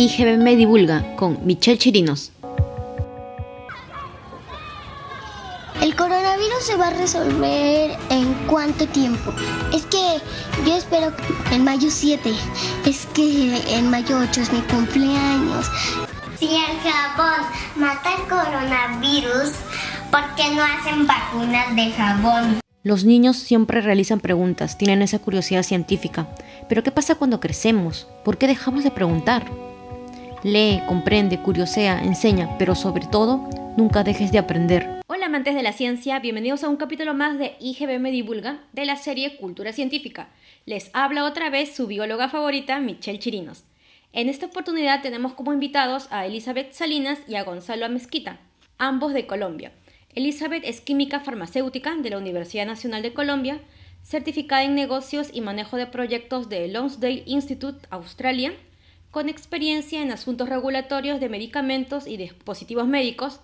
IGB Me Divulga con Michelle Chirinos. ¿El coronavirus se va a resolver en cuánto tiempo? Es que yo espero en mayo 7. Es que en mayo 8 es mi cumpleaños. Si el jabón mata el coronavirus, ¿por qué no hacen vacunas de jabón? Los niños siempre realizan preguntas, tienen esa curiosidad científica. Pero ¿qué pasa cuando crecemos? ¿Por qué dejamos de preguntar? Lee, comprende, curiosea, enseña, pero sobre todo, nunca dejes de aprender. Hola amantes de la ciencia, bienvenidos a un capítulo más de IGBM Divulga de la serie Cultura Científica. Les habla otra vez su bióloga favorita, Michelle Chirinos. En esta oportunidad tenemos como invitados a Elizabeth Salinas y a Gonzalo Amezquita, ambos de Colombia. Elizabeth es química farmacéutica de la Universidad Nacional de Colombia, certificada en negocios y manejo de proyectos de Lonsdale Institute, Australia, con experiencia en asuntos regulatorios de medicamentos y dispositivos médicos.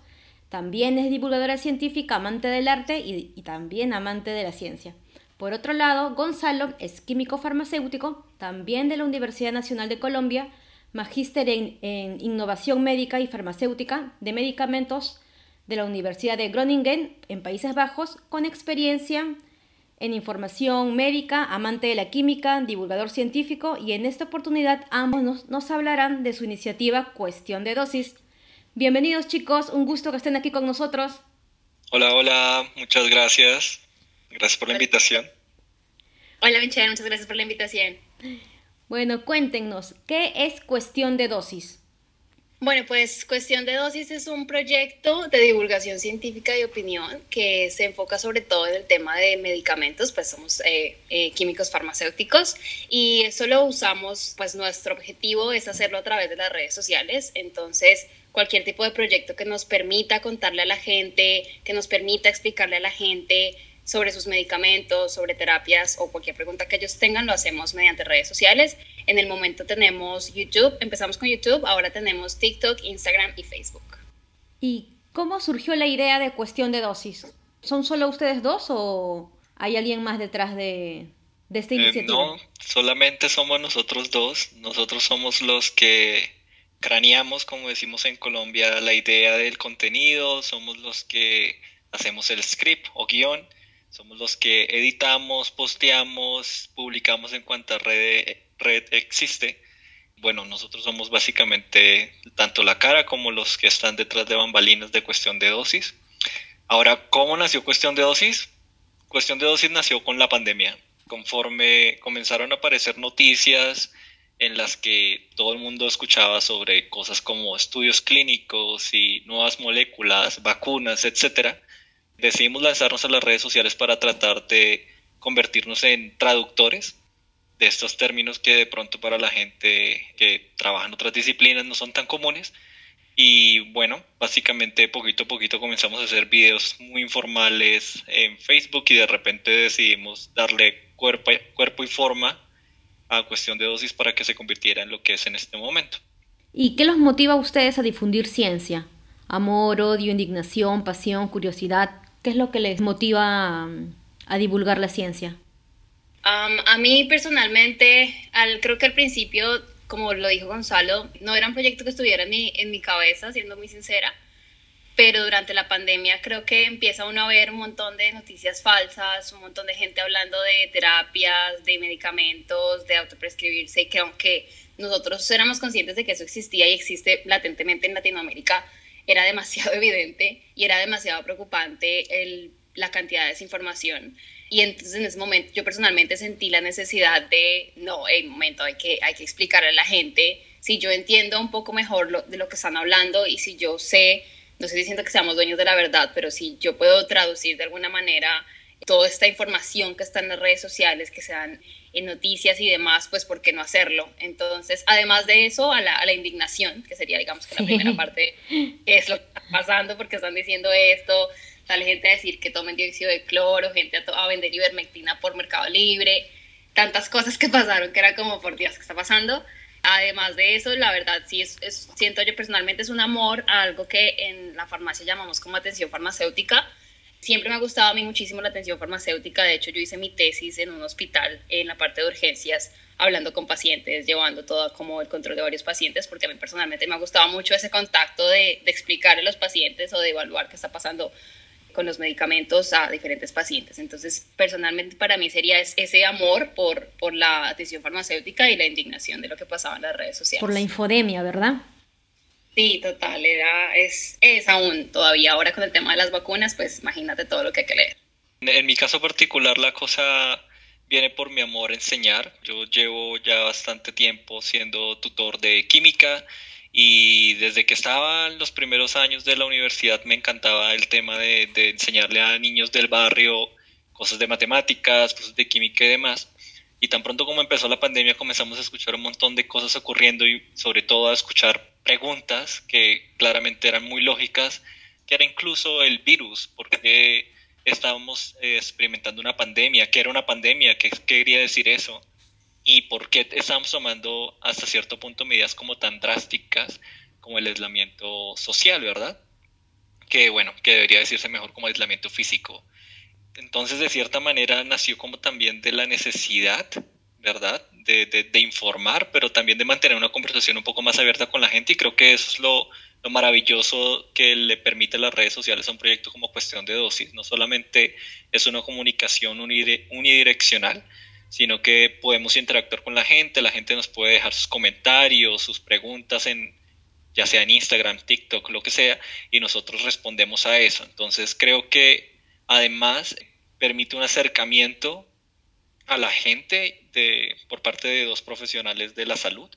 También es divulgadora científica, amante del arte y, también amante de la ciencia. Por otro lado, Gonzalo es químico farmacéutico, también de la Universidad Nacional de Colombia, magíster en, en innovación médica y farmacéutica de medicamentos, de la Universidad de Groningen en Países Bajos, con experiencia en información médica, amante de la química, divulgador científico y en esta oportunidad ambos nos, hablarán de su iniciativa Cuestión de Dosis. Bienvenidos chicos, un gusto que estén aquí con nosotros. Hola, hola, muchas gracias. Gracias por la invitación. Hola Michelle, muchas gracias por la invitación. Bueno, cuéntenos, ¿qué es Cuestión de Dosis? Bueno, pues Cuestión de Dosis es un proyecto de divulgación científica y opinión que se enfoca sobre todo en el tema de medicamentos, pues somos eh, eh, químicos farmacéuticos y eso lo usamos, pues nuestro objetivo es hacerlo a través de las redes sociales, entonces cualquier tipo de proyecto que nos permita contarle a la gente, que nos permita explicarle a la gente sobre sus medicamentos, sobre terapias o cualquier pregunta que ellos tengan, lo hacemos mediante redes sociales. En el momento tenemos YouTube, empezamos con YouTube, ahora tenemos TikTok, Instagram y Facebook. ¿Y cómo surgió la idea de cuestión de dosis? ¿Son solo ustedes dos o hay alguien más detrás de, esta eh, iniciativa? no, solamente somos nosotros dos. Nosotros somos los que craneamos, como decimos en Colombia, la idea del contenido, somos los que hacemos el script o guion somos los que editamos, posteamos, publicamos en cuanta red, red existe. Bueno, nosotros somos básicamente tanto la cara como los que están detrás de bambalinas de cuestión de dosis. Ahora, ¿cómo nació cuestión de dosis? Cuestión de dosis nació con la pandemia. Conforme comenzaron a aparecer noticias en las que todo el mundo escuchaba sobre cosas como estudios clínicos y nuevas moléculas, vacunas, etcétera, decidimos lanzarnos a las redes sociales para tratar de convertirnos en traductores de estos términos que de pronto para la gente que trabaja en otras disciplinas no son tan comunes. Y bueno, básicamente poquito a poquito comenzamos a hacer videos muy informales en Facebook y de repente decidimos darle cuerpo, cuerpo y forma a cuestión de dosis para que se convirtiera en lo que es en este momento. ¿Y qué los motiva a ustedes a difundir ciencia? Amor, odio, indignación, pasión, curiosidad. ¿Qué es lo que les motiva a, divulgar la ciencia? A mí personalmente, al, creo que al principio, como lo dijo Gonzalo, no era un proyecto que estuviera en mi, en mi cabeza, siendo muy sincera, pero durante la pandemia creo que empieza uno a ver un montón de noticias falsas, un montón de gente hablando de terapias, de medicamentos, de autoprescribirse, y que aunque nosotros éramos conscientes de que eso existía y existe latentemente en Latinoamérica, era demasiado evidente y era demasiado preocupante el, la cantidad de desinformación. Y entonces en ese momento yo personalmente sentí la necesidad de, no, en momento hay que, hay que explicarle a la gente, si yo entiendo un poco mejor de lo que están hablando y si yo sé, no estoy diciendo que seamos dueños de la verdad, pero si yo puedo traducir de alguna manera toda esta información que está en las redes sociales, que se dan en noticias y demás, pues ¿por qué no hacerlo? Entonces, además de eso, a la, a la indignación, que sería, digamos, que la primera parte, es lo que está pasando, porque están diciendo esto, sale gente a decir que tomen dióxido de cloro, gente a, a vender ivermectina por Mercado Libre, tantas cosas que pasaron que era como, por Dios, ¿qué está pasando? Además de eso, la verdad, sí, es, es, siento yo personalmente es un amor a algo que en la farmacia llamamos como atención farmacéutica, Siempre me ha gustado a mí muchísimo la atención farmacéutica. De hecho, yo hice mi tesis en un hospital en la parte de urgencias, hablando con pacientes, llevando todo como el control de varios pacientes, porque a mí personalmente me ha gustado mucho ese contacto de, de explicarle a los pacientes o de evaluar qué está pasando con los medicamentos a diferentes pacientes. Entonces, personalmente para mí sería ese amor por, por la atención farmacéutica y la indignación de lo que pasaba en las redes sociales. Por la infodemia, ¿verdad? Sí, total, era, es, es aún todavía ahora con el tema de las vacunas, pues imagínate todo lo que hay que leer. En mi caso particular la cosa viene por mi amor a enseñar. Yo llevo ya bastante tiempo siendo tutor de química y desde que estaba en los primeros años de la universidad me encantaba el tema de, de enseñarle a niños del barrio cosas de matemáticas, cosas de química y demás. Y tan pronto como empezó la pandemia comenzamos a escuchar un montón de cosas ocurriendo y sobre todo a escuchar preguntas que claramente eran muy lógicas, que era incluso el virus, porque estábamos eh, experimentando una pandemia, qué era una pandemia, qué quería decir eso y por qué estábamos tomando hasta cierto punto medidas como tan drásticas como el aislamiento social, ¿verdad? Que bueno, que debería decirse mejor como aislamiento físico. Entonces, de cierta manera, nació como también de la necesidad, ¿verdad? De, de, informar, pero también de mantener una conversación un poco más abierta con la gente y creo que eso es lo, lo maravilloso que le permite las redes sociales a un proyecto como cuestión de dosis. No solamente es una comunicación unidireccional, sino que podemos interactuar con la gente, la gente nos puede dejar sus comentarios, sus preguntas en ya sea en Instagram, TikTok, lo que sea, y nosotros respondemos a eso. Entonces creo que además permite un acercamiento a la gente de, por parte de dos profesionales de la salud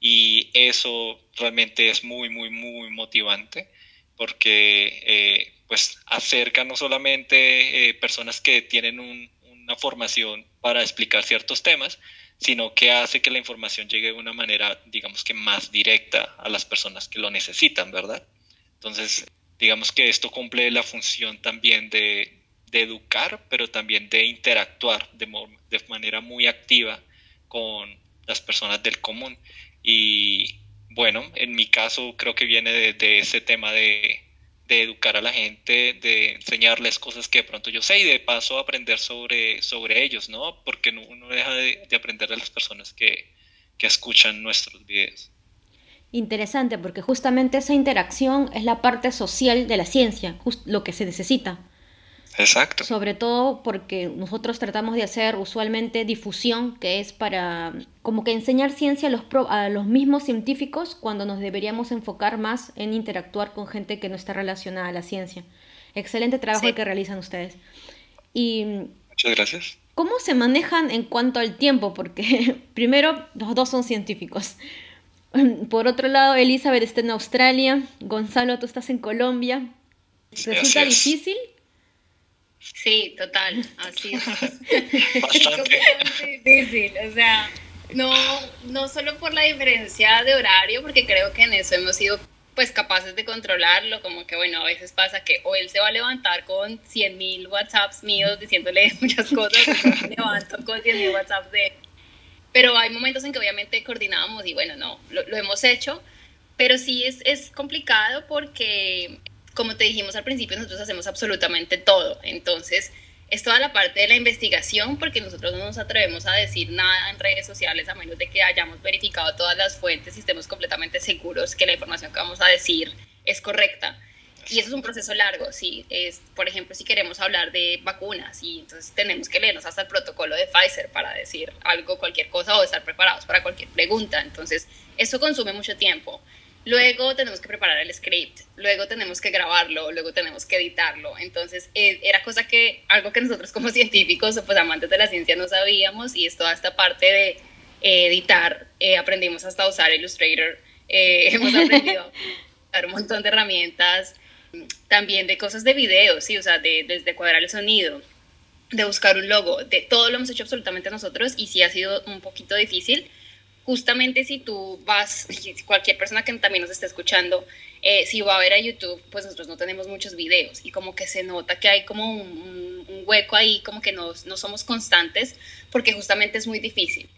y eso realmente es muy, muy, muy motivante porque eh, pues acerca no solamente eh, personas que tienen un, una formación para explicar ciertos temas, sino que hace que la información llegue de una manera, digamos que más directa a las personas que lo necesitan, ¿verdad? Entonces, digamos que esto cumple la función también de, de educar, pero también de interactuar de, manera muy activa con las personas del común. Y bueno, en mi caso creo que viene de, de ese tema de, de educar a la gente, de enseñarles cosas que de pronto yo sé y de paso aprender sobre, sobre ellos, ¿no? Porque uno deja de, de aprender de las personas que, que escuchan nuestros videos. Interesante, porque justamente esa interacción es la parte social de la ciencia, lo que se necesita. Exacto. Sobre todo porque nosotros tratamos de hacer usualmente difusión, que es para como que enseñar ciencia a los, a los mismos científicos cuando nos deberíamos enfocar más en interactuar con gente que no está relacionada a la ciencia. Excelente trabajo el que realizan ustedes. Y, Muchas gracias. ¿Cómo se manejan en cuanto al tiempo? Porque primero, los dos son científicos. Por otro lado, Elizabeth está en Australia, Gonzalo, tú estás en Colombia. ¿Resulta difícil? Sí, total, así es. Bastante. difícil, o sea, no, no solo por la diferencia de horario, porque creo que en eso hemos sido pues capaces de controlarlo, como que bueno, a veces pasa que o él se va a levantar con 100 mil WhatsApps míos diciéndole muchas cosas, o me levanto con 100 mil WhatsApps de... Pero hay momentos en que obviamente coordinábamos y bueno, no, lo, lo hemos hecho, pero sí es, es complicado porque como te dijimos al principio, nosotros hacemos absolutamente todo. Entonces, es toda la parte de la investigación, porque nosotros no nos atrevemos a decir nada en redes sociales a menos de que hayamos verificado todas las fuentes y estemos completamente seguros que la información que vamos a decir es correcta. Y eso es un proceso largo, sí. Es, por ejemplo, si queremos hablar de vacunas, y entonces tenemos que leernos hasta el protocolo de Pfizer para decir algo, cualquier cosa, o estar preparados para cualquier pregunta. Entonces, eso consume mucho tiempo. Luego tenemos que preparar el script, luego tenemos que grabarlo, luego tenemos que editarlo. Entonces, eh, era cosa que, algo que nosotros como científicos, pues amantes de la ciencia, no sabíamos y es toda esta parte de eh, editar. Eh, aprendimos hasta usar Illustrator, hemos aprendido a un montón de herramientas, también de cosas de video, sí, o sea, de, desde cuadrar el sonido, de buscar un logo, de todo lo hemos hecho absolutamente nosotros y sí ha sido un poquito difícil justamente si tú vas, cualquier persona que también nos esté escuchando, eh, si va a ver a YouTube, pues nosotros no tenemos muchos videos y como que se nota que hay como un, hueco ahí, como que no, no, somos constantes, porque justamente es muy difícil.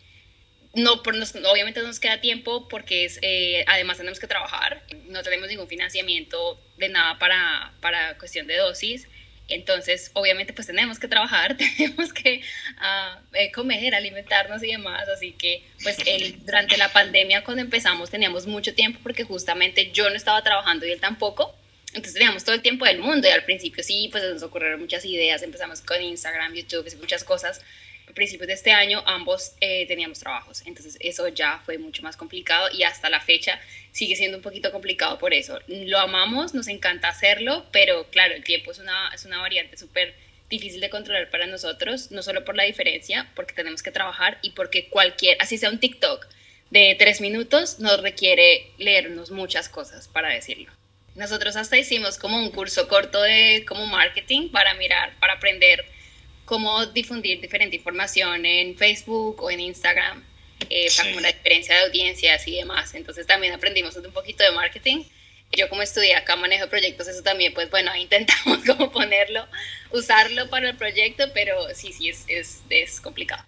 No, por nos, obviamente no nos queda tiempo porque es, eh, además tenemos que trabajar, no tenemos ningún financiamiento de nada para, para cuestión de dosis. Entonces, obviamente, pues tenemos que trabajar, tenemos que ah, eh, comer, alimentarnos y demás. Así que, pues, el, durante la pandemia, cuando empezamos, teníamos mucho tiempo porque justamente yo no estaba trabajando y él tampoco. Entonces teníamos todo el tiempo del mundo y al principio sí, pues nos ocurrieron muchas ideas. Empezamos con Instagram, YouTube, muchas cosas principios de este año ambos eh, teníamos trabajos, entonces eso ya fue mucho más complicado y hasta la fecha sigue siendo un poquito complicado por eso. Lo amamos, nos encanta hacerlo, pero claro, el tiempo es una, es una variante súper difícil de controlar para nosotros, no solo por la diferencia, porque tenemos que trabajar y porque cualquier, así sea un TikTok de tres minutos, nos requiere leernos muchas cosas para decirlo. Nosotros hasta hicimos como un curso corto de como marketing para mirar, para aprender cómo difundir diferente información en Facebook o en Instagram, eh, para como la diferencia de audiencias y demás. Entonces también aprendimos un poquito de marketing. Yo como estudié acá manejo proyectos, eso también, pues bueno, intentamos como ponerlo, usarlo para el proyecto, pero sí, sí, es, es, es complicado.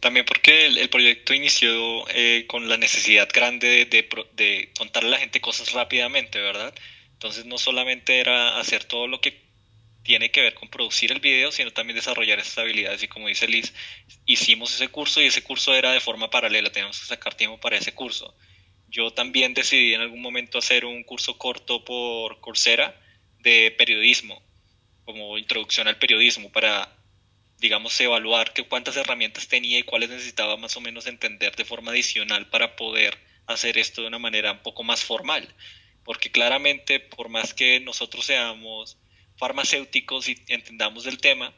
También porque el, proyecto inició eh, con la necesidad grande de, de, contarle a la gente cosas rápidamente, ¿verdad? Entonces no solamente era hacer todo lo que tiene que ver con producir el video, sino también desarrollar esas habilidades. Y como dice Liz, hicimos ese curso y ese curso era de forma paralela, teníamos que sacar tiempo para ese curso. Yo también decidí en algún momento hacer un curso corto por Coursera de periodismo, como introducción al periodismo, para, digamos, evaluar qué, cuántas herramientas tenía y cuáles necesitaba más o menos entender de forma adicional para poder hacer esto de una manera un poco más formal. Porque claramente, por más que nosotros seamos farmacéuticos y entendamos del tema,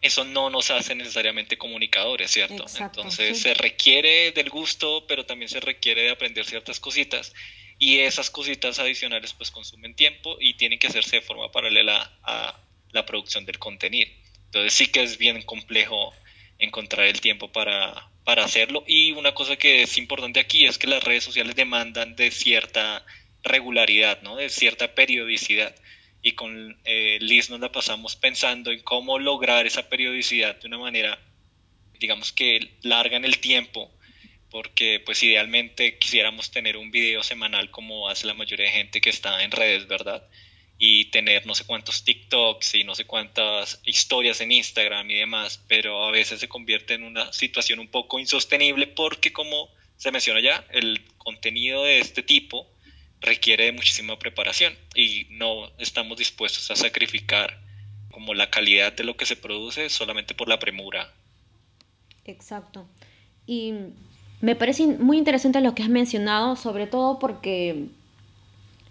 eso no nos hace necesariamente comunicadores, ¿cierto? Entonces se requiere del gusto, pero también se requiere de aprender ciertas cositas y esas cositas adicionales pues consumen tiempo y tienen que hacerse de forma paralela a la producción del contenido. Entonces sí que es bien complejo encontrar el tiempo para, para hacerlo y una cosa que es importante aquí es que las redes sociales demandan de cierta regularidad, ¿no? De cierta periodicidad y con eh, Liz nos la pasamos pensando en cómo lograr esa periodicidad de una manera, digamos que larga en el tiempo, porque pues idealmente quisiéramos tener un video semanal como hace la mayoría de gente que está en redes, ¿verdad? Y tener no sé cuántos TikToks y no sé cuántas historias en Instagram y demás, pero a veces se convierte en una situación un poco insostenible porque como se menciona ya, el contenido de este tipo requiere muchísima preparación y no estamos dispuestos a sacrificar como la calidad de lo que se produce solamente por la premura. Exacto. Y me parece muy interesante lo que has mencionado, sobre todo porque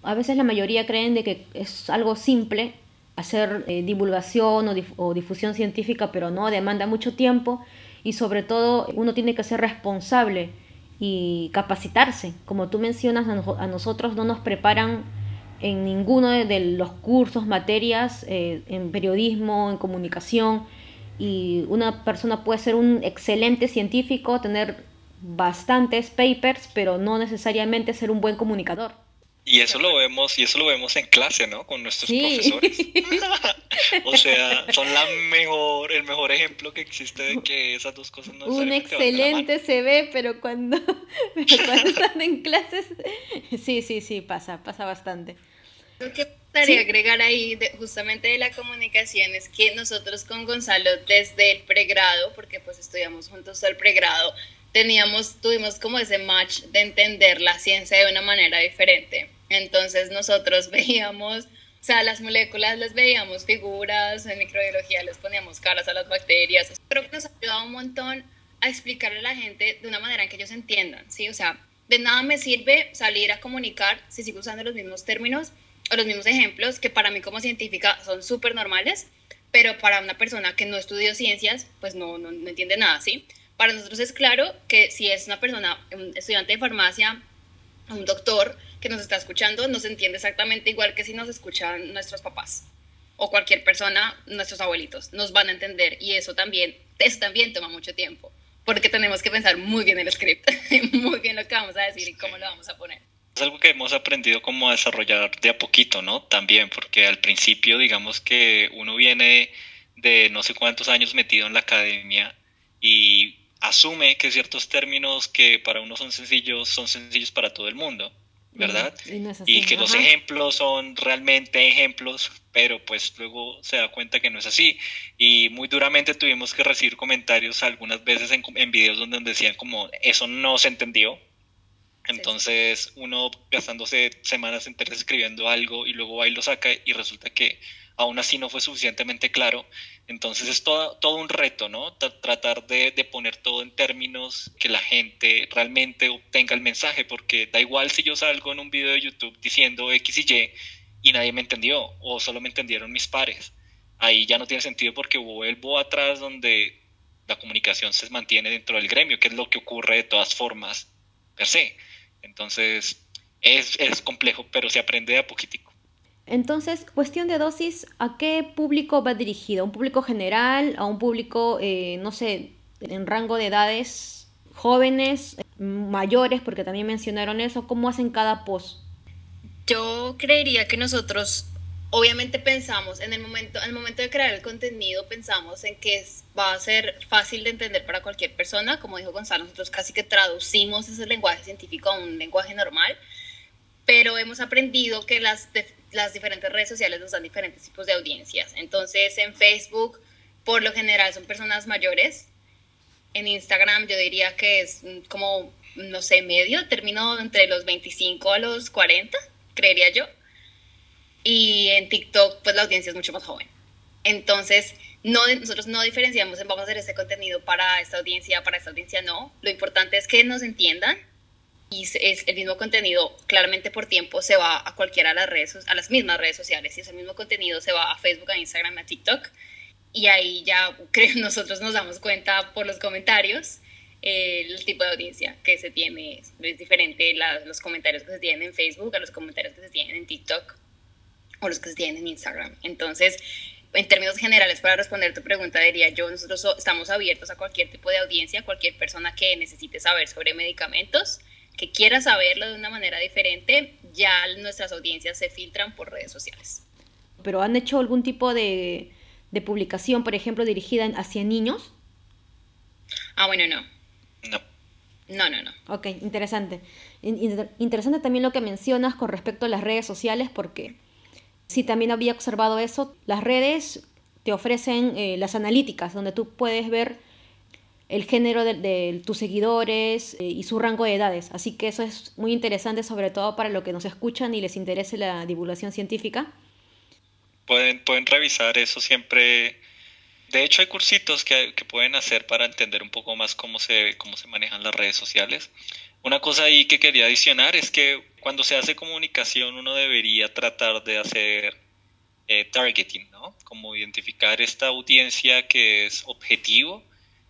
a veces la mayoría creen de que es algo simple hacer eh, divulgación o difusión científica, pero no, demanda mucho tiempo y sobre todo uno tiene que ser responsable y capacitarse. Como tú mencionas, a, nosotros no nos preparan en ninguno de, los cursos, materias, eh, en periodismo, en comunicación, y una persona puede ser un excelente científico, tener bastantes papers, pero no necesariamente ser un buen comunicador. Y eso lo vemos, y eso lo vemos en clase, ¿no? Con nuestros profesores. o sea, son la mejor, el mejor ejemplo que existe de que esas dos cosas no Un excelente se ve, pero cuando, cuando están en clases, sí, sí, sí, pasa, pasa bastante. Lo que gustaría agregar ahí justamente de la comunicación es que nosotros con Gonzalo desde el pregrado, porque pues estudiamos juntos el pregrado, teníamos, tuvimos como ese match de entender la ciencia de una manera diferente. Entonces nosotros veíamos, o sea, las moléculas les veíamos figuras, en microbiología les poníamos caras a las bacterias. Creo que nos ha ayudado un montón a explicarle a la gente de una manera en que ellos entiendan, ¿sí? O sea, de nada me sirve salir a comunicar si sigo usando los mismos términos o los mismos ejemplos que para mí como científica son súper normales, pero para una persona que no estudió ciencias, pues no, no, no entiende nada, ¿sí? Para nosotros es claro que si es una persona, un estudiante de farmacia, un doctor, que nos está escuchando nos entiende exactamente igual que si nos escuchan nuestros papás o cualquier persona, nuestros abuelitos, nos van a entender y eso también, eso también toma mucho tiempo, porque tenemos que pensar muy bien el script, muy bien lo que vamos a decir y cómo lo vamos a poner. Es algo que hemos aprendido como a desarrollar de a poquito, ¿no? También, porque al principio, digamos que uno viene de no sé cuántos años metido en la academia y asume que ciertos términos que para uno son sencillos son sencillos para todo el mundo ¿verdad? Y, que los ejemplos son realmente ejemplos, pero pues luego se da cuenta que no es así. Y muy duramente tuvimos que recibir comentarios algunas veces en, en videos donde decían como eso no se entendió, entonces uno gastándose semanas enteras escribiendo algo y luego va y lo saca y resulta que aún así no fue suficientemente claro. Entonces es todo, todo un reto, ¿no? tratar de, de, poner todo en términos que la gente realmente obtenga el mensaje, porque da igual si yo salgo en un video de YouTube diciendo X y Y y nadie me entendió o solo me entendieron mis pares. Ahí ya no tiene sentido porque vuelvo atrás donde la comunicación se mantiene dentro del gremio, que es lo que ocurre de todas formas per se. Entonces, es, es complejo, pero se aprende a poquitico. Entonces, cuestión de dosis, ¿a qué público va dirigido? ¿A un público general? ¿A un público, eh, no sé, en rango de edades jóvenes, mayores? Porque también mencionaron eso. ¿Cómo hacen cada post? Yo creería que nosotros obviamente pensamos en el momento, en el momento de crear el contenido, pensamos en que va a ser fácil de entender para cualquier persona. Como dijo Gonzalo, nosotros casi que traducimos ese lenguaje científico a un lenguaje normal, pero hemos aprendido que las, las diferentes redes sociales nos dan diferentes tipos de audiencias. Entonces, en Facebook, por lo general, son personas mayores. En Instagram, yo diría que es como, no sé, medio, termino entre los 25 a los 40, creería yo y en TikTok pues la audiencia es mucho más joven. Entonces, no, nosotros no diferenciamos en vamos a hacer este contenido para esta audiencia, para esta audiencia no. Lo importante es que nos entiendan y es el mismo contenido, claramente por tiempo se va a cualquiera de las redes, a las mismas redes sociales y ese mismo contenido se va a Facebook, a Instagram, a TikTok y ahí ya creo, nosotros nos damos cuenta por los comentarios eh, el tipo de audiencia que se tiene es diferente los comentarios que se tienen en Facebook a los comentarios que se tienen en TikTok o los que se tienen en Instagram. Entonces, en términos generales, para responder tu pregunta, diría yo, nosotros estamos abiertos a cualquier tipo de audiencia, cualquier persona que necesite saber sobre medicamentos, que quiera saberlo de una manera diferente, ya nuestras audiencias se filtran por redes sociales. ¿Pero han hecho algún tipo de, de publicación, por ejemplo, dirigida hacia niños? Ah, bueno, no. No. No, no, no. Ok, interesante. Interesante también lo que mencionas con respecto a las redes sociales, porque Sí, también había observado eso. Las redes te ofrecen eh, las analíticas, donde tú puedes ver el género de, tus seguidores eh, y su rango de edades. Así que eso es muy interesante, sobre todo para los que nos escuchan y les interese la divulgación científica. Pueden, pueden revisar eso siempre. De hecho, hay cursitos que, que pueden hacer para entender un poco más cómo se, cómo se manejan las redes sociales. Una cosa ahí que quería adicionar es que cuando se hace comunicación uno debería tratar de hacer eh, targeting, ¿no? Como identificar esta audiencia que es objetivo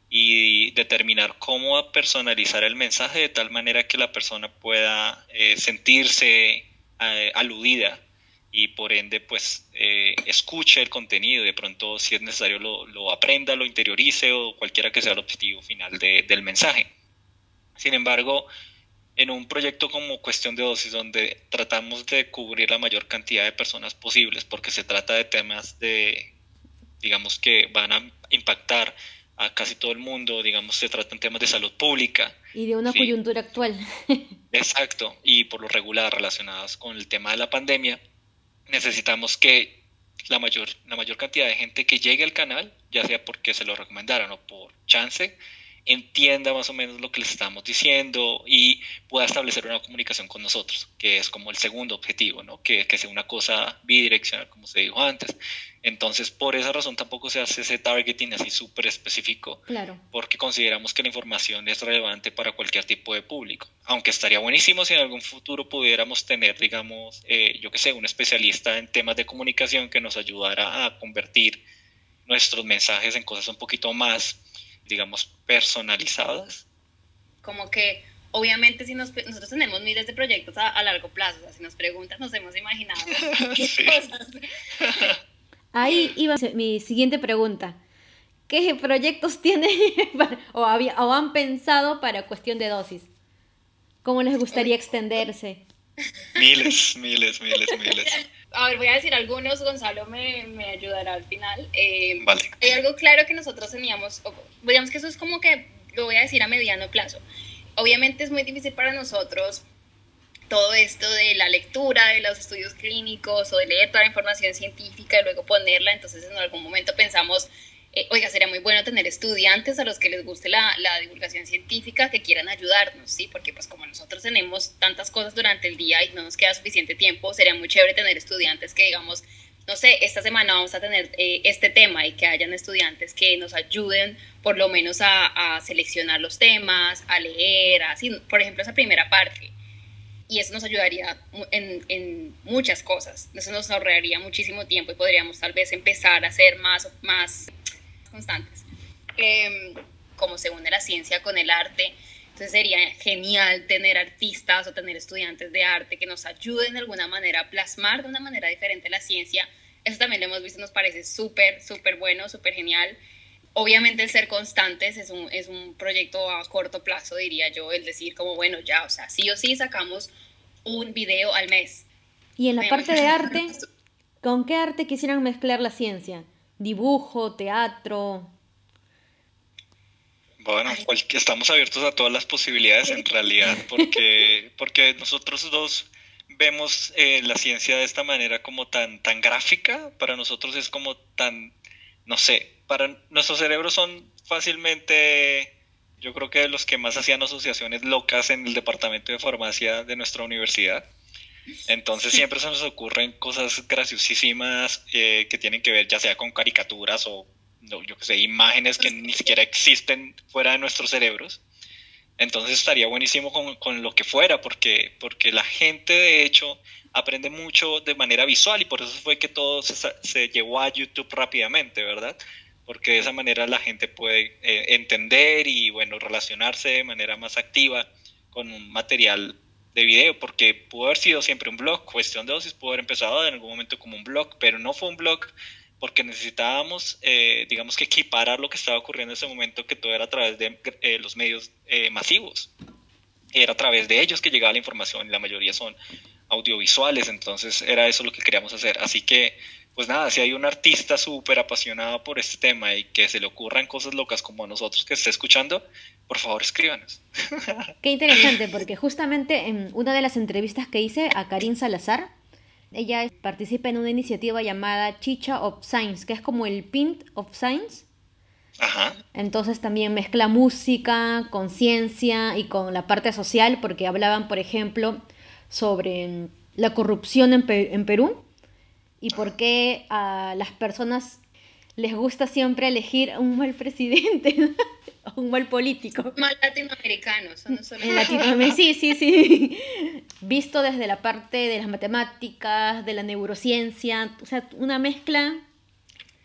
y determinar cómo personalizar el mensaje de tal manera que la persona pueda eh, sentirse eh, aludida y por ende pues escuche el contenido de pronto si es necesario lo, lo, aprenda, lo interiorice o cualquiera que sea el objetivo final de, del mensaje. Sin embargo, en un proyecto como Cuestión de Dosis, donde tratamos de cubrir la mayor cantidad de personas posibles, porque se trata de temas de, digamos, que van a impactar a casi todo el mundo, digamos, se tratan temas de salud pública. Y de una coyuntura actual. Exacto, y por lo regular relacionadas con el tema de la pandemia, necesitamos que la mayor, la mayor cantidad de gente que llegue al canal, ya sea porque se lo recomendaron o por chance, entienda más o menos lo que les estamos diciendo y pueda establecer una comunicación con nosotros, que es como el segundo objetivo, ¿no? que, que sea una cosa bidireccional, como se dijo antes. Entonces, por esa razón tampoco se hace ese targeting así súper específico, claro. porque consideramos que la información es relevante para cualquier tipo de público. Aunque estaría buenísimo si en algún futuro pudiéramos tener, digamos, eh, yo que sé, un especialista en temas de comunicación que nos ayudara a convertir nuestros mensajes en cosas un poquito más digamos, personalizadas. Como que obviamente si nos, nosotros tenemos miles de proyectos a, largo plazo, o sea, si nos preguntas nos hemos imaginado cosas. Ahí iba mi siguiente pregunta. ¿Qué proyectos tienen o, había, o han pensado para cuestión de dosis? ¿Cómo les gustaría extenderse? Miles, miles, miles, miles. A ver, voy a decir algunos, Gonzalo me, me ayudará al final. Eh, vale. Hay algo claro que nosotros teníamos, digamos que eso es como que lo voy a decir a mediano plazo. Obviamente es muy difícil para nosotros todo esto de la lectura de los estudios clínicos o de leer toda la información científica y luego ponerla, entonces en algún momento pensamos, eh, oiga, sería muy bueno tener estudiantes a los que les guste la, la, divulgación científica que quieran ayudarnos, ¿sí? Porque pues como nosotros tenemos tantas cosas durante el día y no nos queda suficiente tiempo, sería muy chévere tener estudiantes que digamos, no sé, esta semana vamos a tener eh, este tema y que hayan estudiantes que nos ayuden por lo menos a, a seleccionar los temas, a leer, así, por ejemplo, esa primera parte y eso nos ayudaría en, en, muchas cosas. Eso nos ahorraría muchísimo tiempo y podríamos tal vez empezar a ser más, más constantes. Eh, como se une la ciencia con el arte, entonces sería genial tener artistas o tener estudiantes de arte que nos ayuden de alguna manera a plasmar de una manera diferente la ciencia. Eso también lo hemos visto, nos parece súper, súper bueno, súper genial. Obviamente el ser constantes es un, es un proyecto a corto plazo, diría yo, el decir como, bueno, ya, o sea, sí o sí sacamos un video al mes. Y en la parte de arte, ¿con qué arte quisieran mezclar la ciencia? ¿Dibujo, teatro? Bueno, estamos abiertos a todas las posibilidades en realidad, porque, porque nosotros dos vemos eh, la ciencia de esta manera como tan, tan gráfica, para nosotros es como tan, no sé, para nuestros cerebros son fácilmente, yo creo que los que más hacían asociaciones locas en el departamento de farmacia de nuestra universidad. Entonces siempre se nos ocurren cosas graciosísimas eh, que tienen que ver ya sea con caricaturas o yo que sé, imágenes que ni siquiera existen fuera de nuestros cerebros. Entonces estaría buenísimo con, con, lo que fuera, porque, porque la gente de hecho aprende mucho de manera visual y por eso fue que todo se, se llevó a YouTube rápidamente, ¿verdad? Porque de esa manera la gente puede eh, entender y bueno, relacionarse de manera más activa con un material de video, porque pudo haber sido siempre un blog, cuestión de dosis pudo haber empezado en algún momento como un blog, pero no fue un blog porque necesitábamos, eh, digamos que equiparar lo que estaba ocurriendo en ese momento, que todo era a través de eh, los medios eh, masivos. Era a través de ellos que llegaba la información y la mayoría son audiovisuales, entonces era eso lo que queríamos hacer. Así que, pues nada, si hay un artista súper apasionado por este tema y que se le ocurran cosas locas como a nosotros que esté escuchando, por favor escríbanos. Qué interesante, porque justamente en una de las entrevistas que hice a Karin Salazar, ella participa en una iniciativa llamada Chicha of Science, que es como el Pint of Science. Ajá. Entonces también mezcla música con ciencia y con la parte social, porque hablaban, por ejemplo, sobre la corrupción en, en Perú y por qué a las personas les gusta siempre elegir un mal presidente, un mal político. Mal latinoamericano, no solo sí, sí, sí. Visto desde la parte de las matemáticas, de la neurociencia, o sea, una mezcla.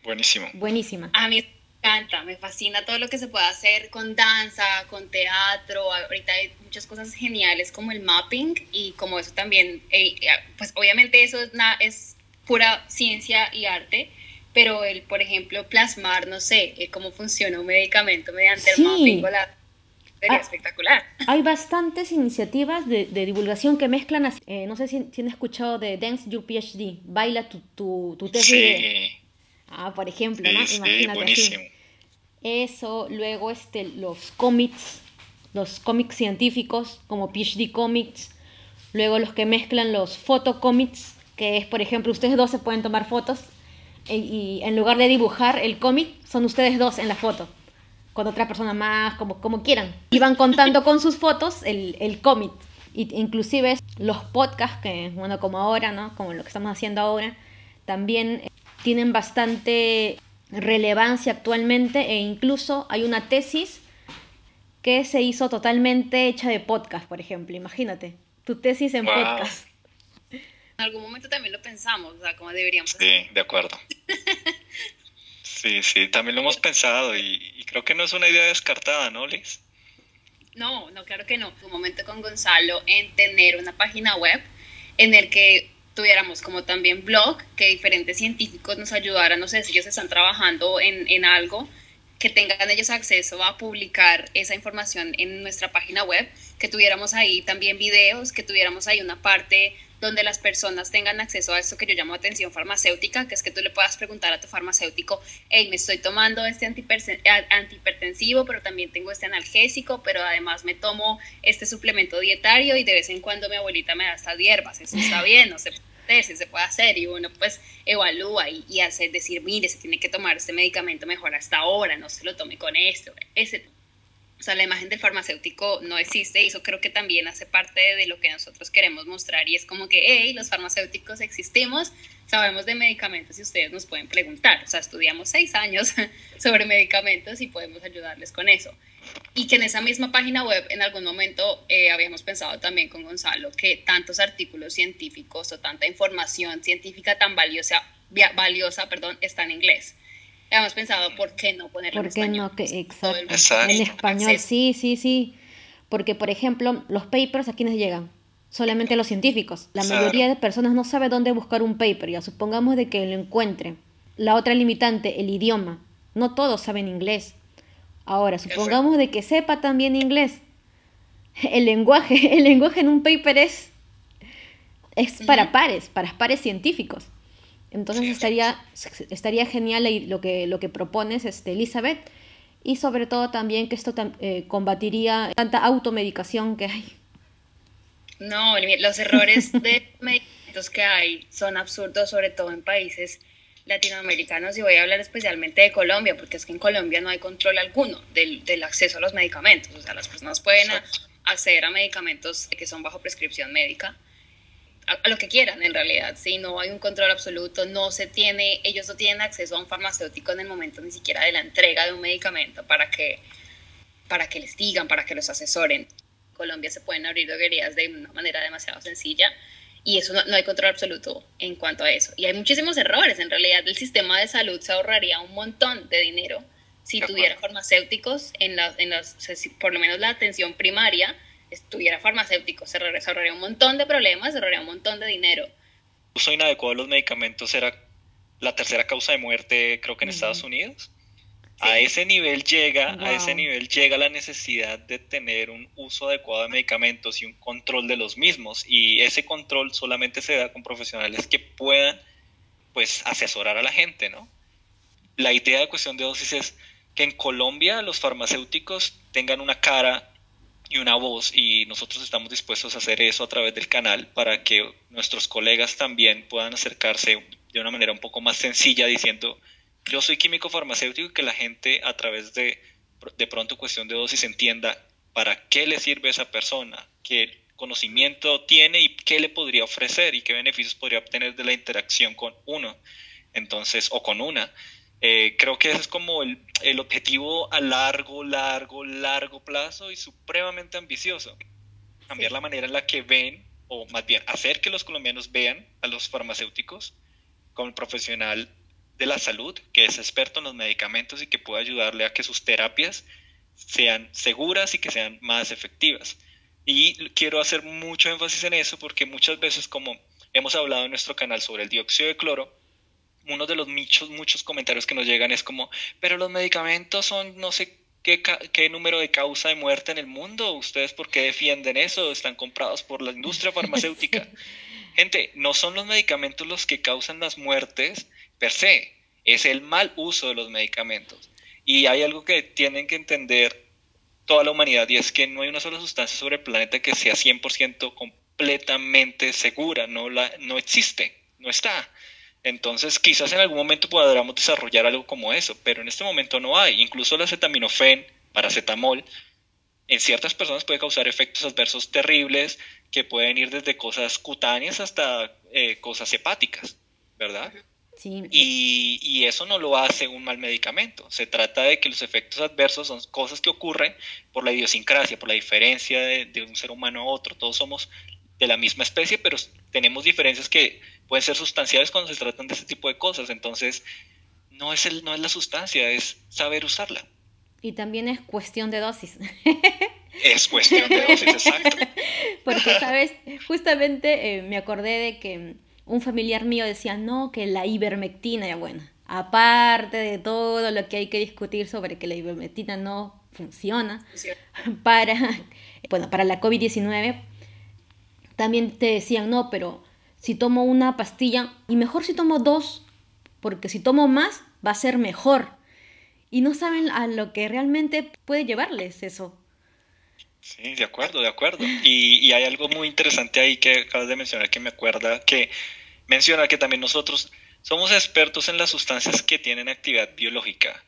Buenísimo. Buenísima. A mí me encanta, me fascina todo lo que se puede hacer con danza, con teatro. Ahorita hay muchas cosas geniales como el mapping y como eso también, eh, pues obviamente eso es, es pura ciencia y arte pero el, por ejemplo, plasmar, no sé, cómo funciona un medicamento mediante el mapping la sería ah, espectacular. Hay bastantes iniciativas de, de divulgación que mezclan, eh, no sé si, si, han escuchado de Dance Your PhD, baila tu, tu, tu tesis. Sí. Ah, por ejemplo, ¿no? Sí, Imagínate buenísimo. Así. Eso, luego este, los cómics, los cómics científicos como PhD Comics, luego los que mezclan los photocómics, que es, por ejemplo, ustedes dos se pueden tomar fotos y, en lugar de dibujar el cómic, son ustedes dos en la foto, con otra persona más, como, como quieran. Y van contando con sus fotos el, el cómic. Inclusive los podcasts, que bueno, como ahora, ¿no? Como lo que estamos haciendo ahora, también eh, tienen bastante relevancia actualmente e incluso hay una tesis que se hizo totalmente hecha de podcast, por ejemplo. Imagínate, tu tesis en podcast en algún momento también lo pensamos, o sea, como deberíamos. Sí, de acuerdo. sí, sí, también lo hemos pensado y, creo que no es una idea descartada, ¿no, Liz? No, no, claro que no. Un momento con Gonzalo en tener una página web en el que tuviéramos como también blog, que diferentes científicos nos ayudaran, no sé si ellos están trabajando en, en algo, que tengan ellos acceso a publicar esa información en nuestra página web, que tuviéramos ahí también videos, que tuviéramos ahí una parte donde las personas tengan acceso a esto que yo llamo atención farmacéutica, que es que tú le puedas preguntar a tu farmacéutico, hey, me estoy tomando este antihipertensivo, pero también tengo este analgésico, pero además me tomo este suplemento dietario y de vez en cuando mi abuelita me da estas hierbas, eso está bien, no sé si se puede hacer y uno pues evalúa y, y hace decir, mire, se tiene que tomar este medicamento mejor hasta ahora, no se lo tome con esto, ese o sea, la imagen del farmacéutico no existe y eso creo que también hace parte de lo que nosotros queremos mostrar y es como que, hey, los farmacéuticos existimos, sabemos de medicamentos y ustedes nos pueden preguntar. O sea, estudiamos seis años sobre medicamentos y podemos ayudarles con eso. Y que en esa misma página web en algún momento eh, habíamos pensado también con Gonzalo que tantos artículos científicos o tanta información científica tan valiosa, valiosa perdón, está en inglés hemos pensado, ¿por qué no ponerlo en español? No? Que, exacto. En español, sí, sí, sí. Porque, por ejemplo, los papers a quienes llegan, solamente los científicos. La mayoría de personas no sabe dónde buscar un paper, ya supongamos de que lo encuentre. La otra limitante, el idioma. No todos saben inglés. Ahora, supongamos de que sepa también inglés. El lenguaje, el lenguaje en un paper es, es para pares, para pares científicos. Entonces estaría, estaría genial lo que, lo que propones, este, Elizabeth, y sobre todo también que esto eh, combatiría tanta automedicación que hay. No, los errores de medicamentos que hay son absurdos, sobre todo en países latinoamericanos, y voy a hablar especialmente de Colombia, porque es que en Colombia no hay control alguno del, del acceso a los medicamentos, o sea, las personas pueden acceder a medicamentos que son bajo prescripción médica, a, lo que quieran en realidad, si no hay un control absoluto, no se tiene, ellos no tienen acceso a un farmacéutico en el momento ni siquiera de la entrega de un medicamento para que, para que les digan, para que los asesoren. En Colombia se pueden abrir droguerías de una manera demasiado sencilla y eso no, hay control absoluto en cuanto a eso. Y hay muchísimos errores, en realidad el sistema de salud se ahorraría un montón de dinero si tuviera farmacéuticos en, las, en las, por lo menos la atención primaria estuviera farmacéutico, se ahorraría un montón de problemas, se ahorraría un montón de dinero. El uso inadecuado de los medicamentos era la tercera causa de muerte, creo que en Estados Unidos. A ese nivel llega, a ese nivel llega la necesidad de tener un uso adecuado de medicamentos y un control de los mismos. Y ese control solamente se da con profesionales que puedan, pues, asesorar a la gente, ¿no? La idea de cuestión de dosis es que en Colombia los farmacéuticos tengan una cara y una voz y nosotros estamos dispuestos a hacer eso a través del canal para que nuestros colegas también puedan acercarse de una manera un poco más sencilla diciendo yo soy químico farmacéutico y que la gente a través de de pronto cuestión de dosis entienda para qué le sirve esa persona, qué conocimiento tiene y qué le podría ofrecer y qué beneficios podría obtener de la interacción con uno, entonces, o con una. Eh, creo que ese es como el, el, objetivo a largo, largo, largo plazo y supremamente ambicioso. Cambiar la manera en la que ven, o más bien hacer que los colombianos vean a los farmacéuticos como el profesional de la salud, que es experto en los medicamentos y que puede ayudarle a que sus terapias sean seguras y que sean más efectivas. Y quiero hacer mucho énfasis en eso porque muchas veces, como hemos hablado en nuestro canal sobre el dióxido de cloro, uno de los muchos, muchos comentarios que nos llegan es como, pero los medicamentos son no sé qué, qué número de causa de muerte en el mundo, ¿ustedes por qué defienden eso? Están comprados por la industria farmacéutica. Gente, no son los medicamentos los que causan las muertes per se, es el mal uso de los medicamentos. Y hay algo que tienen que entender toda la humanidad y es que no hay una sola sustancia sobre el planeta que sea 100% completamente segura, no, la, no existe, no está. Entonces, quizás en algún momento podamos desarrollar algo como eso, pero en este momento no hay. Incluso el acetaminofén, paracetamol, en ciertas personas puede causar efectos adversos terribles que pueden ir desde cosas cutáneas hasta eh, cosas hepáticas, ¿verdad? Sí. Y, y, eso no lo hace un mal medicamento. Se trata de que los efectos adversos son cosas que ocurren por la idiosincrasia, por la diferencia de, de un ser humano a otro. Todos somos de la misma especie, pero tenemos diferencias que pueden ser sustanciales cuando se tratan de este tipo de cosas. Entonces, no es, el, no es la sustancia, es saber usarla. Y también es cuestión de dosis. Es cuestión de dosis, exacto. Porque, ¿sabes? Justamente eh, me acordé de que un familiar mío decía, no, que la ivermectina, ya bueno, aparte de todo lo que hay que discutir sobre que la ivermectina no funciona para, bueno, para la COVID-19, también te decían, no, pero si tomo una pastilla y mejor si tomo dos, porque si tomo más va a ser mejor. Y no saben a lo que realmente puede llevarles eso. Sí, de acuerdo, de acuerdo. Y, y hay algo muy interesante ahí que acabas de mencionar que me acuerda que menciona que también nosotros somos expertos en las sustancias que tienen actividad biológica.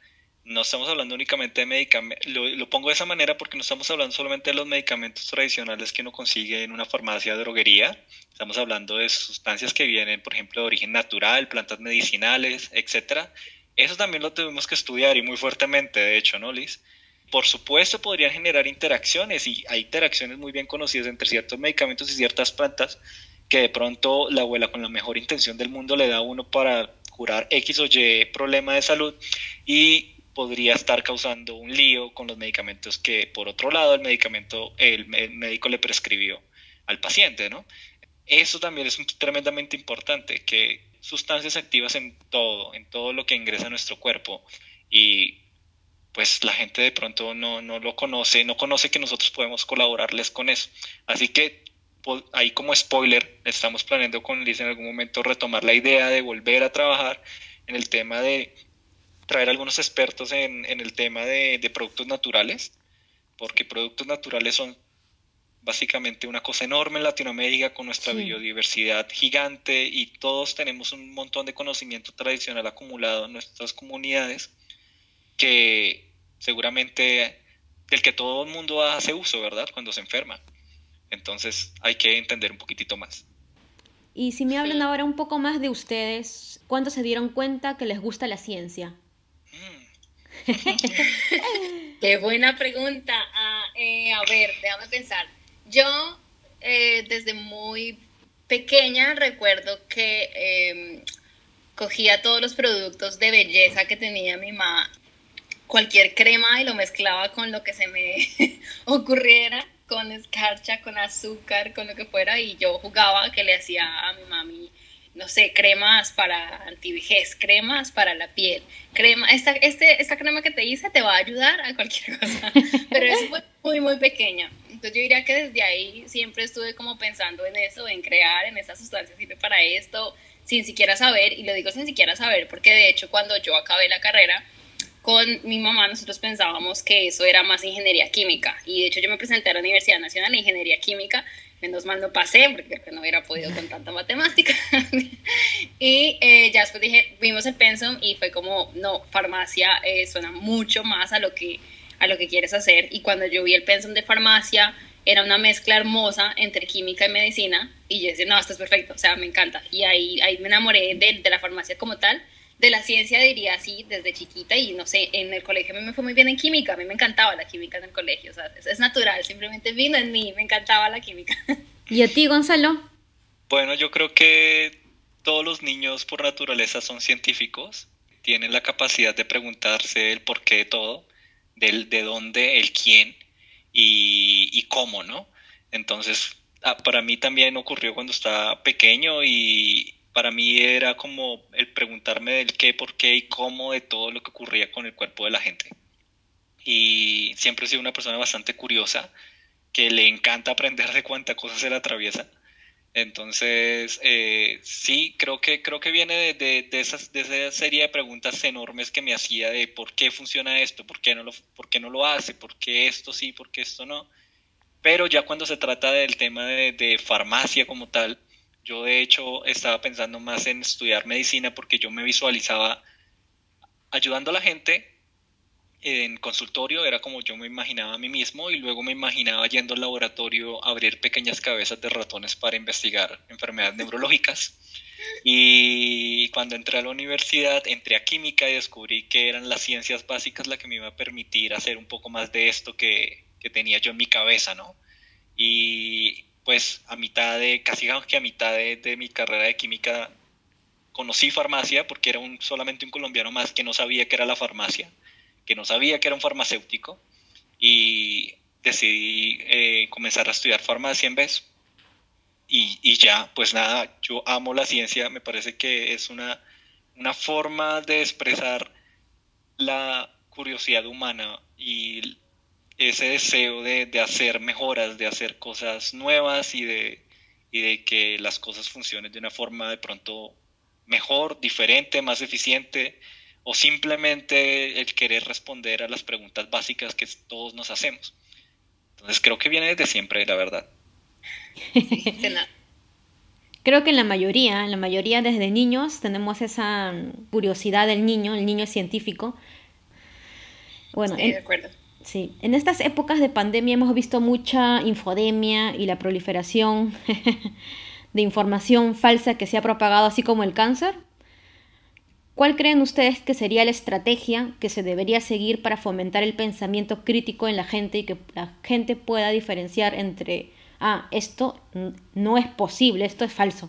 No estamos hablando únicamente de medicamentos, lo, pongo de esa manera porque no estamos hablando solamente de los medicamentos tradicionales que uno consigue en una farmacia de droguería. Estamos hablando de sustancias que vienen, por ejemplo, de origen natural, plantas medicinales, etcétera. Eso también lo tenemos que estudiar y muy fuertemente, de hecho, ¿no, Liz? Por supuesto, podrían generar interacciones y hay interacciones muy bien conocidas entre ciertos medicamentos y ciertas plantas que de pronto la abuela con la mejor intención del mundo le da a uno para curar X o Y problema de salud y podría estar causando un lío con los medicamentos que por otro lado el medicamento el, médico le prescribió al paciente, ¿no? Eso también es tremendamente importante, que sustancias activas en todo, en todo lo que ingresa a nuestro cuerpo y pues la gente de pronto no, no lo conoce, no conoce que nosotros podemos colaborarles con eso. Así que ahí como spoiler, estamos planeando con Liz en algún momento retomar la idea de volver a trabajar en el tema de traer algunos expertos en, el tema de, productos naturales, porque productos naturales son básicamente una cosa enorme en Latinoamérica con nuestra biodiversidad gigante y todos tenemos un montón de conocimiento tradicional acumulado en nuestras comunidades que seguramente del que todo el mundo hace uso, ¿verdad? Cuando se enferma. Entonces hay que entender un poquitito más. Y si me hablan ahora un poco más de ustedes, ¿cuándo se dieron cuenta que les gusta la ciencia? Qué buena pregunta. Ah, eh, a ver, déjame pensar. Yo eh, desde muy pequeña recuerdo que em, cogía todos los productos de belleza que tenía mi mamá, cualquier crema y lo mezclaba con lo que se me ocurriera con escarcha, con azúcar, con lo que fuera, y yo jugaba que le hacía a mi mami, no sé, cremas para antivejez, cremas para la piel, crema, esta, este, esta crema que te hice te va a ayudar a cualquier cosa, pero es muy, muy, muy pequeña. Entonces yo diría que desde ahí siempre estuve como pensando en eso, en crear, en esta sustancia sirve para esto, sin siquiera saber, y lo digo sin siquiera saber, porque de hecho cuando yo acabé la carrera, con mi mamá nosotros pensábamos que eso era más ingeniería química y de hecho yo me presenté a la Universidad Nacional de Ingeniería Química, menos mal no pasé porque no hubiera podido con tanta matemática. Y eh, ya después dije, vimos el pensum y fue como, no, farmacia eh, suena mucho más a lo, que, a lo que quieres hacer. Y cuando yo vi el pensum de farmacia era una mezcla hermosa entre química y medicina. Y yo decía, no, esto es perfecto, o sea, me encanta. Y ahí, ahí me enamoré de, de la farmacia como tal de la ciencia diría así desde chiquita y no sé, en el colegio a mí me fue muy bien en química, a mí me encantaba la química en el colegio, o sea, es, natural, simplemente vino en mí, me encantaba la química. ¿Y a ti, Gonzalo? Bueno, yo creo que todos los niños por naturaleza son científicos, tienen la capacidad de preguntarse el porqué de todo, del de dónde, el quién y, y cómo, ¿no? Entonces, ah, para mí también ocurrió cuando estaba pequeño y, para mí era como el preguntarme del qué, por qué y cómo de todo lo que ocurría con el cuerpo de la gente. Y siempre he sido una persona bastante curiosa, que le encanta aprender de cuánta cosa se le atraviesa. Entonces, eh, sí, creo que, creo que viene de, de, esas, de esa serie de preguntas enormes que me hacía de por qué funciona esto, por qué no lo, por qué no lo hace, por qué esto sí, por qué esto no. Pero ya cuando se trata del tema de, de farmacia como tal, yo de hecho estaba pensando más en estudiar medicina porque yo me visualizaba ayudando a la gente en consultorio, era como yo me imaginaba a mí mismo y luego me imaginaba yendo al laboratorio a abrir pequeñas cabezas de ratones para investigar enfermedades neurológicas. Y cuando entré a la universidad, entré a química y descubrí que eran las ciencias básicas las que me iba a permitir hacer un poco más de esto que, que tenía yo en mi cabeza, ¿no? Y pues a mitad de, casi que a mitad de, mi carrera de química, conocí farmacia porque era un, solamente un colombiano más que no sabía que era la farmacia, que no sabía que era un farmacéutico y decidí eh, comenzar a estudiar farmacia en vez. Y, y, ya, pues nada, yo amo la ciencia, me parece que es una, una forma de expresar la curiosidad humana y ese deseo de, hacer mejoras, de hacer cosas nuevas y de, y de que las cosas funcionen de una forma de pronto mejor, diferente, más eficiente, o simplemente el querer responder a las preguntas básicas que todos nos hacemos. Entonces creo que viene desde siempre, la verdad. creo que en la mayoría, en la mayoría desde niños tenemos esa curiosidad del niño, el niño científico. Bueno, de acuerdo. Sí, en estas épocas de pandemia hemos visto mucha infodemia y la proliferación de información falsa que se ha propagado así como el cáncer. ¿Cuál creen ustedes que sería la estrategia que se debería seguir para fomentar el pensamiento crítico en la gente y que la gente pueda diferenciar entre, ah, esto no es posible, esto es falso?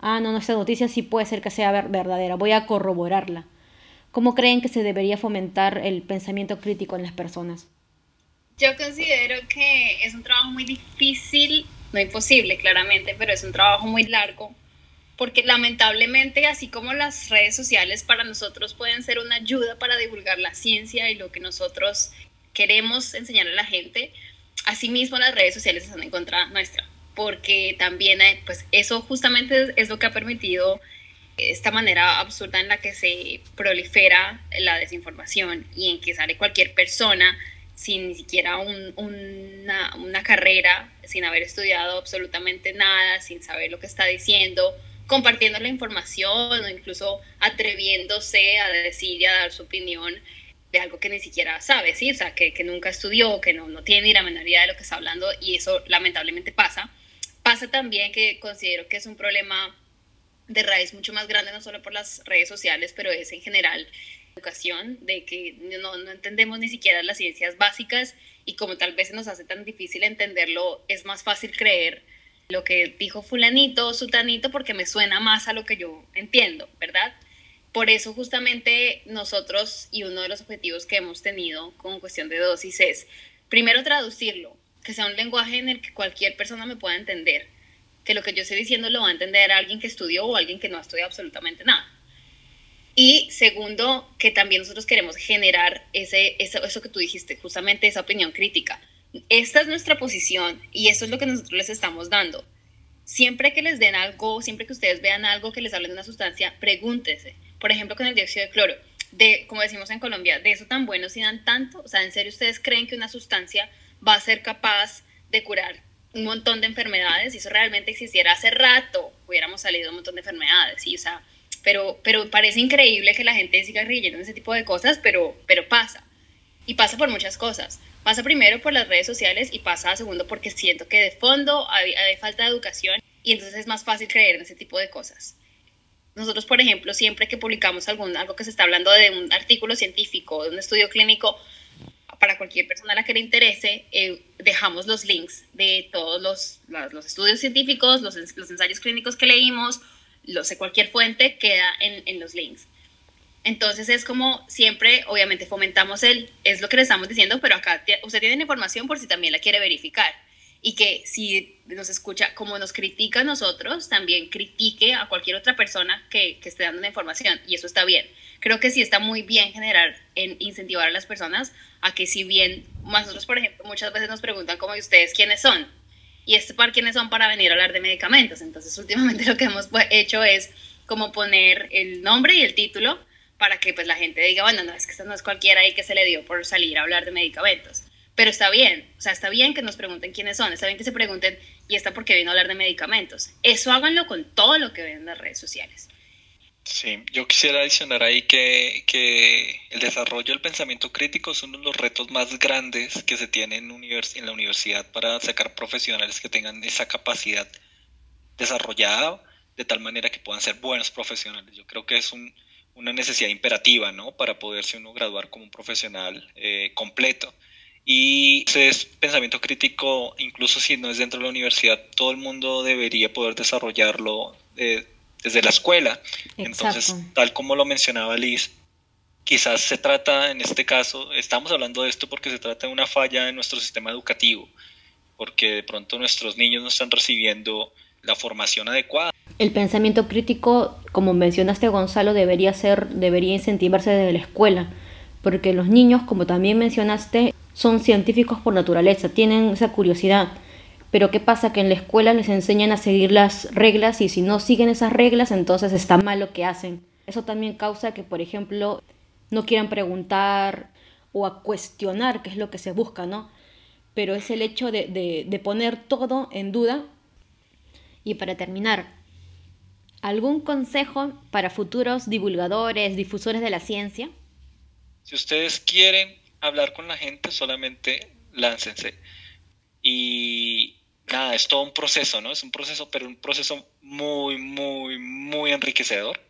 Ah, no, no, esta noticia sí puede ser que sea verdadera, voy a corroborarla. ¿Cómo creen que se debería fomentar el pensamiento crítico en las personas? Yo considero que es un trabajo muy difícil, no imposible claramente, pero es un trabajo muy largo, porque lamentablemente, así como las redes sociales para nosotros pueden ser una ayuda para divulgar la ciencia y lo que nosotros queremos enseñar a la gente, asimismo las redes sociales están en contra nuestra, porque también pues eso justamente es lo que ha permitido esta manera absurda en la que se prolifera la desinformación y en que sale cualquier persona sin ni siquiera una, una, carrera, sin haber estudiado absolutamente nada, sin saber lo que está diciendo, compartiendo la información o incluso atreviéndose a decir y a dar su opinión de algo que ni siquiera sabe, ¿sí? o sea, que, que nunca estudió, que no, no tiene ni la menor idea de lo que está hablando y eso lamentablemente pasa. Pasa también que considero que es un problema de raíz mucho más grande, no solo por las redes sociales, pero es en general educación, de que no, no entendemos ni siquiera las ciencias básicas y como tal vez se nos hace tan difícil entenderlo, es más fácil creer lo que dijo fulanito o sutanito porque me suena más a lo que yo entiendo, ¿verdad? Por eso justamente nosotros y uno de los objetivos que hemos tenido con cuestión de dosis es, primero traducirlo, que sea un lenguaje en el que cualquier persona me pueda entender que lo que yo estoy diciendo lo va a entender alguien que estudió o alguien que no ha absolutamente nada. Y segundo, que también nosotros queremos generar ese, eso, eso que tú dijiste, justamente esa opinión crítica. Esta es nuestra posición y eso es lo que nosotros les estamos dando. Siempre que les den algo, siempre que ustedes vean algo que les hablen de una sustancia, pregúntese. Por ejemplo, con el dióxido de cloro, de, como decimos en Colombia, de eso tan bueno si dan tanto, o sea, ¿en serio ustedes creen que una sustancia va a ser capaz de curar un montón de enfermedades, si eso realmente existiera hace rato, hubiéramos salido un montón de enfermedades, ¿sí? o sea, pero, pero parece increíble que la gente siga creyendo en ese tipo de cosas, pero, pero pasa. Y pasa por muchas cosas. Pasa primero por las redes sociales y pasa segundo porque siento que de fondo hay, hay falta de educación y entonces es más fácil creer en ese tipo de cosas. Nosotros, por ejemplo, siempre que publicamos algún, algo que se está hablando de un artículo científico, de un estudio clínico, para cualquier persona a la que le interese, eh, dejamos los links de todos los, los, estudios científicos, los, los, ensayos clínicos que leímos, los de cualquier fuente queda en, en, los links. Entonces es como siempre, obviamente fomentamos el, es lo que le estamos diciendo, pero acá usted tiene información por si también la quiere verificar. Y que si nos escucha, como nos critica a nosotros, también critique a cualquier otra persona que, que esté dando la información. Y eso está bien creo que sí está muy bien generar, en incentivar a las personas a que si bien nosotros, por ejemplo, muchas veces nos preguntan como, ustedes quiénes son? Y este par quiénes son para venir a hablar de medicamentos. Entonces, últimamente lo que hemos hecho es como poner el nombre y el título para que pues la gente diga, bueno, no, es que esto no es cualquiera ahí que se le dio por salir a hablar de medicamentos. Pero está bien, o sea, está bien que nos pregunten quiénes son, está bien que se pregunten, ¿y esta por qué vino a hablar de medicamentos? Eso háganlo con todo lo que ven en las redes sociales. Sí, yo quisiera adicionar ahí que, que, el desarrollo del pensamiento crítico es uno de los retos más grandes que se tiene en, en la universidad para sacar profesionales que tengan esa capacidad desarrollada de tal manera que puedan ser buenos profesionales. Yo creo que es un, una necesidad imperativa, ¿no? Para poderse uno graduar como un profesional eh, completo. Y ese pensamiento crítico, incluso si no es dentro de la universidad, todo el mundo debería poder desarrollarlo. Eh, desde la escuela. Entonces, tal como lo mencionaba Liz, quizás se trata, en este caso, estamos hablando de esto porque se trata de una falla en nuestro sistema educativo, porque de pronto nuestros niños no están recibiendo la formación adecuada. El pensamiento crítico, como mencionaste Gonzalo, debería ser, debería incentivarse desde la escuela, porque los niños, como también mencionaste, son científicos por naturaleza, tienen esa curiosidad Pero ¿qué pasa? Que en la escuela les enseñan a seguir las reglas y si no siguen esas reglas, entonces está mal lo que hacen. Eso también causa que, por ejemplo, no quieran preguntar o a cuestionar qué es lo que se busca, ¿no? Pero es el hecho de, de poner todo en duda. Y para terminar, ¿algún consejo para futuros divulgadores, difusores de la ciencia? Si ustedes quieren hablar con la gente, solamente láncense. Y nada, es todo un proceso, ¿no? Es un proceso, pero un proceso muy, muy, muy enriquecedor.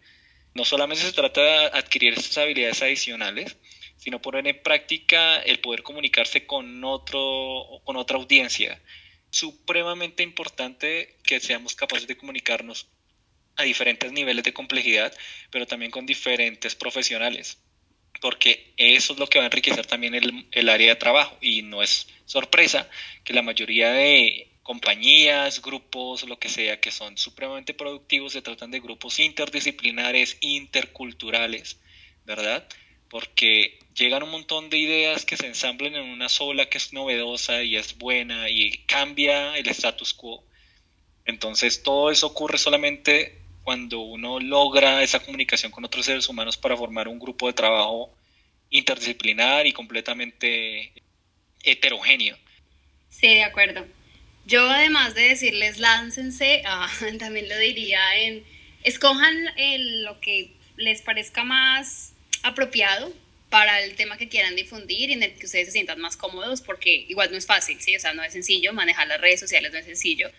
No solamente se trata de adquirir estas habilidades adicionales, sino poner en práctica el poder comunicarse con, otro, con otra audiencia. Supremamente importante que seamos capaces de comunicarnos a diferentes niveles de complejidad, pero también con diferentes profesionales porque eso es lo que va a enriquecer también el, área de trabajo y no es sorpresa que la mayoría de compañías, grupos, lo que sea, que son supremamente productivos, se tratan de grupos interdisciplinares, interculturales, ¿verdad? Porque llegan un montón de ideas que se ensamblan en una sola que es novedosa y es buena y cambia el status quo. Entonces todo eso ocurre solamente cuando uno logra esa comunicación con otros seres humanos para formar un grupo de trabajo interdisciplinar y completamente heterogéneo. Sí, de acuerdo. Yo además de decirles láncense, ah, también lo diría en escojan lo que les parezca más apropiado para el tema que quieran difundir y en el que ustedes se sientan más cómodos, porque igual no es fácil, ¿sí? O sea, no es sencillo, manejar las redes sociales no es sencillo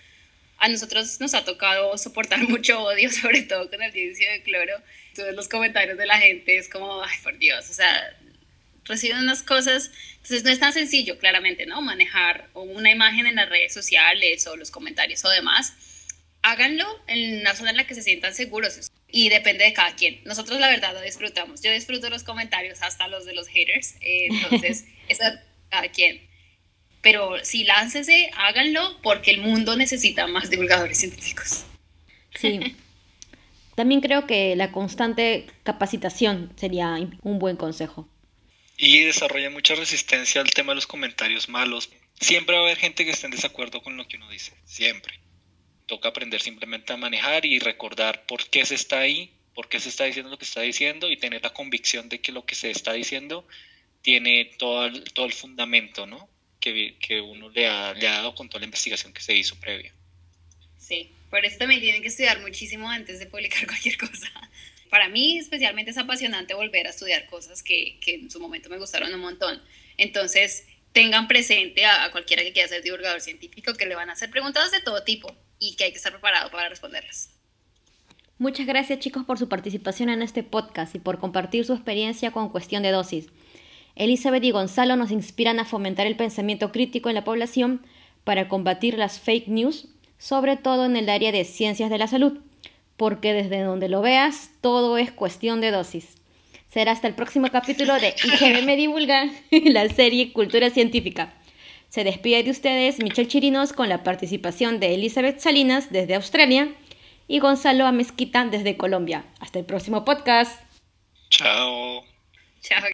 a nosotros nos ha tocado soportar mucho odio, sobre todo con el dióxido de cloro. Todos los comentarios de la gente es como, ay, por Dios, o sea, reciben unas cosas. Entonces no es tan sencillo, claramente, ¿no? Manejar una imagen en las redes sociales o los comentarios o demás. Háganlo en una zona en la que se sientan seguros y depende de cada quien. Nosotros la verdad lo disfrutamos. Yo disfruto los comentarios, hasta los de los haters. Eh, entonces, eso cada quien pero si láncese, háganlo porque el mundo necesita más divulgadores científicos. Sí. También creo que la constante capacitación sería un buen consejo. Y desarrolla mucha resistencia al tema de los comentarios malos. Siempre va a haber gente que esté en desacuerdo con lo que uno dice, siempre. Toca aprender simplemente a manejar y recordar por qué se está ahí, por qué se está diciendo lo que está diciendo y tener la convicción de que lo que se está diciendo tiene todo todo el fundamento, ¿no? que, uno le ha, le ha dado con toda la investigación que se hizo previa. Sí, por eso también tienen que estudiar muchísimo antes de publicar cualquier cosa. Para mí especialmente es apasionante volver a estudiar cosas que, en su momento me gustaron un montón. Entonces, tengan presente a, a, cualquiera que quiera ser divulgador científico que le van a hacer preguntas de todo tipo y que hay que estar preparado para responderlas. Muchas gracias chicos por su participación en este podcast y por compartir su experiencia con cuestión de dosis. Elizabeth y Gonzalo nos inspiran a fomentar el pensamiento crítico en la población para combatir las fake news, sobre todo en el área de ciencias de la salud, porque desde donde lo veas, todo es cuestión de dosis. Será hasta el próximo capítulo de IGM Divulga, la serie Cultura Científica. Se despide de ustedes Michelle Chirinos con la participación de Elizabeth Salinas desde Australia y Gonzalo Amezquita desde Colombia. Hasta el próximo podcast. Chao. Chao.